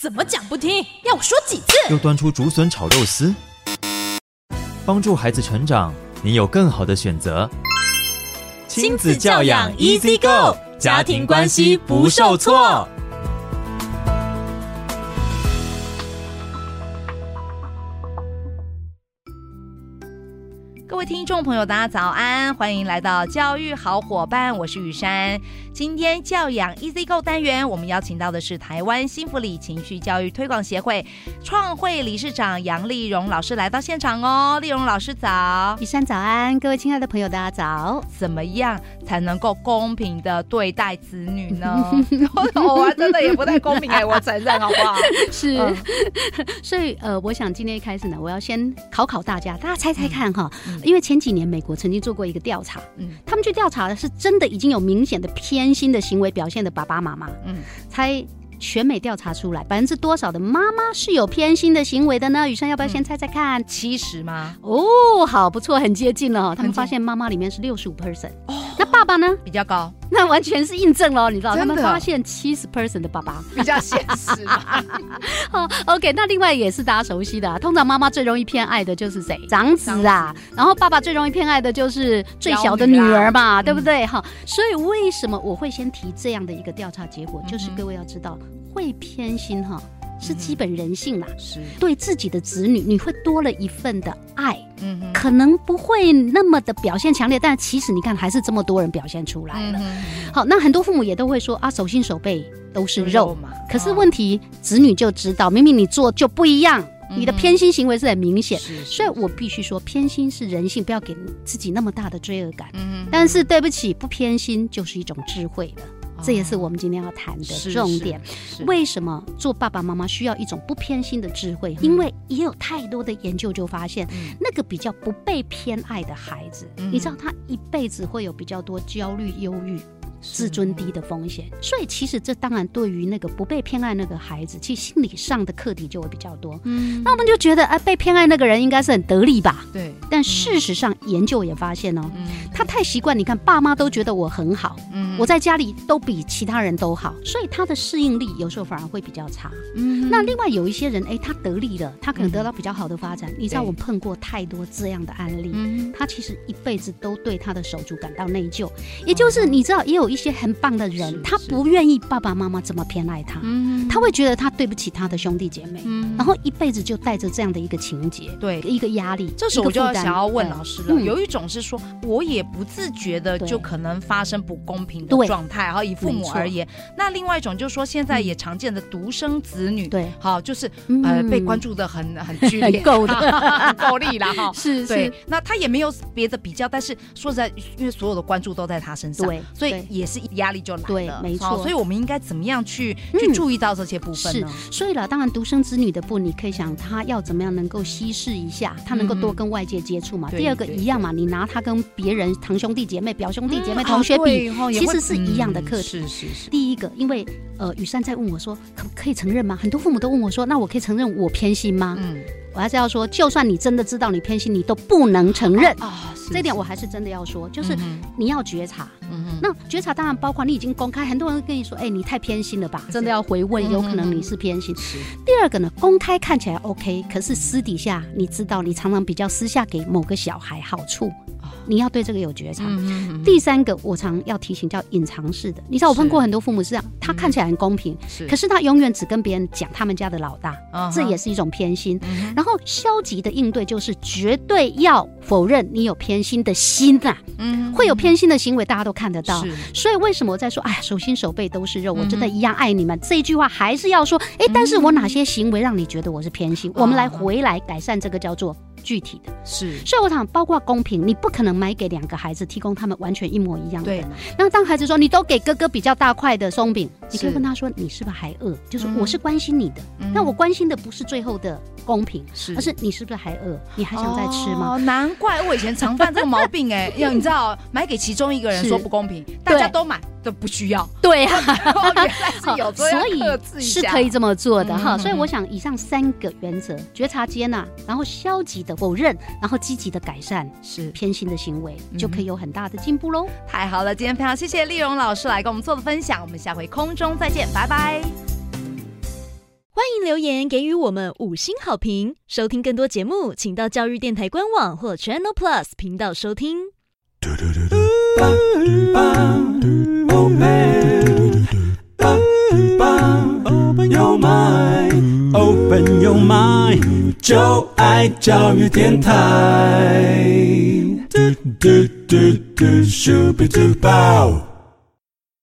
怎么讲不听？要我说几次？又端出竹笋炒肉丝，帮助孩子成长，你有更好的选择。亲子教养 Easy Go，家庭关系不受挫。各位听众朋友，大家早安，欢迎来到教育好伙伴，我是雨珊。今天教养 Easy Go 单元，我们邀请到的是台湾幸福里情绪教育推广协会创会理事长杨丽蓉老师来到现场哦。丽蓉老师早，雨珊早安，各位亲爱的朋友，大家早。怎么样才能够公平的对待子女呢？我真的也不太公平哎，我承认好不好？是，嗯、所以呃，我想今天一开始呢，我要先考考大家，大家猜猜看哈。嗯因为前几年美国曾经做过一个调查，嗯，他们去调查的是真的已经有明显的偏心的行为表现的爸爸妈妈，嗯，才全美调查出来百分之多少的妈妈是有偏心的行为的呢？雨珊要不要先猜猜看？七十吗？哦，好，不错，很接近了。他们发现妈妈里面是六十五 percent，哦，那爸爸呢？比较高。那完全是印证了，你知道？他们发现七十 percent 的爸爸比较现实。哦，OK，那另外也是大家熟悉的，啊，通常妈妈最容易偏爱的就是谁？长子啊。子然后爸爸最容易偏爱的就是最小的女儿嘛，啊、对不对？哈、嗯，所以为什么我会先提这样的一个调查结果？就是各位要知道，会偏心哈。是基本人性啦，是。对自己的子女，你会多了一份的爱，嗯，可能不会那么的表现强烈，但其实你看，还是这么多人表现出来了。好，那很多父母也都会说啊，手心手背都是肉。嘛。可是问题，子女就知道，明明你做就不一样，你的偏心行为是很明显，所以我必须说，偏心是人性，不要给自己那么大的罪恶感。嗯，但是对不起，不偏心就是一种智慧了。这也是我们今天要谈的重点。为什么做爸爸妈妈需要一种不偏心的智慧？因为也有太多的研究就发现，那个比较不被偏爱的孩子，你知道他一辈子会有比较多焦虑、忧郁。自尊低的风险，所以其实这当然对于那个不被偏爱那个孩子，其实心理上的课题就会比较多。嗯，那我们就觉得，哎，被偏爱那个人应该是很得力吧？对。但事实上，研究也发现哦，他太习惯，你看爸妈都觉得我很好，嗯，我在家里都比其他人都好，所以他的适应力有时候反而会比较差。嗯。那另外有一些人，哎，他得力了，他可能得到比较好的发展。你知道，我们碰过太多这样的案例，他其实一辈子都对他的手足感到内疚。也就是你知道，也有。一些很棒的人，他不愿意爸爸妈妈这么偏爱他，嗯。他会觉得他对不起他的兄弟姐妹，嗯。然后一辈子就带着这样的一个情节，对。一个压力。这时候我就要想要问老师了，有一种是说，我也不自觉的就可能发生不公平的状态，然后以父母而言，那另外一种就是说，现在也常见的独生子女，对，好，就是呃被关注的很很剧烈，够的。够力了哈，是是。那他也没有别的比较，但是说实在，因为所有的关注都在他身上，对，所以也是压力就来了，对，没错。所以我们应该怎么样去去注意到这些部分呢？是，所以了，当然独生子女的部分，你可以想他要怎么样能够稀释一下，他能够多跟外界接触嘛。第二个一样嘛，你拿他跟别人堂兄弟姐妹、表兄弟姐妹、同学比，其实是一样的课题。是是是。第一个，因为呃，雨珊在问我说，可不可以承认吗？很多父母都问我说，那我可以承认我偏心吗？嗯。我还是要说，就算你真的知道你偏心，你都不能承认啊。这点我还是真的要说，就是你要觉察。那觉察当然包括你已经公开，很多人跟你说，哎，你太偏心了吧？真的要回问，有可能你是偏心。第二个呢，公开看起来 OK，可是私底下你知道，你常常比较私下给某个小孩好处。你要对这个有觉察。第三个，我常要提醒叫隐藏式的。你知道我碰过很多父母是这样，他看起来很公平，可是他永远只跟别人讲他们家的老大，这也是一种偏心。然后消极的应对就是绝对要否认你有偏心的心呐，嗯，会有偏心的行为，大家都看得到。所以为什么我在说，哎呀，手心手背都是肉，我真的一样爱你们这一句话，还是要说，哎，但是我哪些行为让你觉得我是偏心？我们来回来改善这个叫做。具体的是，所以我想包括公平，你不可能买给两个孩子提供他们完全一模一样的。对。那当孩子说你都给哥哥比较大块的松饼，你可以问他说，你是不是还饿？就是我是关心你的，那我关心的不是最后的公平，是而是你是不是还饿？你还想再吃吗？哦，难怪我以前常犯这个毛病哎，因为你知道买给其中一个人说不公平，大家都买都不需要。对啊，原来是有，所以是可以这么做的哈。所以我想以上三个原则：觉察接纳，然后消极的否认，然后积极的改善，是偏心的行为，就可以有很大的进步喽。太好了，今天非常谢谢丽蓉老师来跟我们做的分享，我们下回空中再见，拜拜。欢迎留言给予我们五星好评。收听更多节目，请到教育电台官网或 Channel Plus 频道收听。Open your mind, open your mind，就爱教育电台。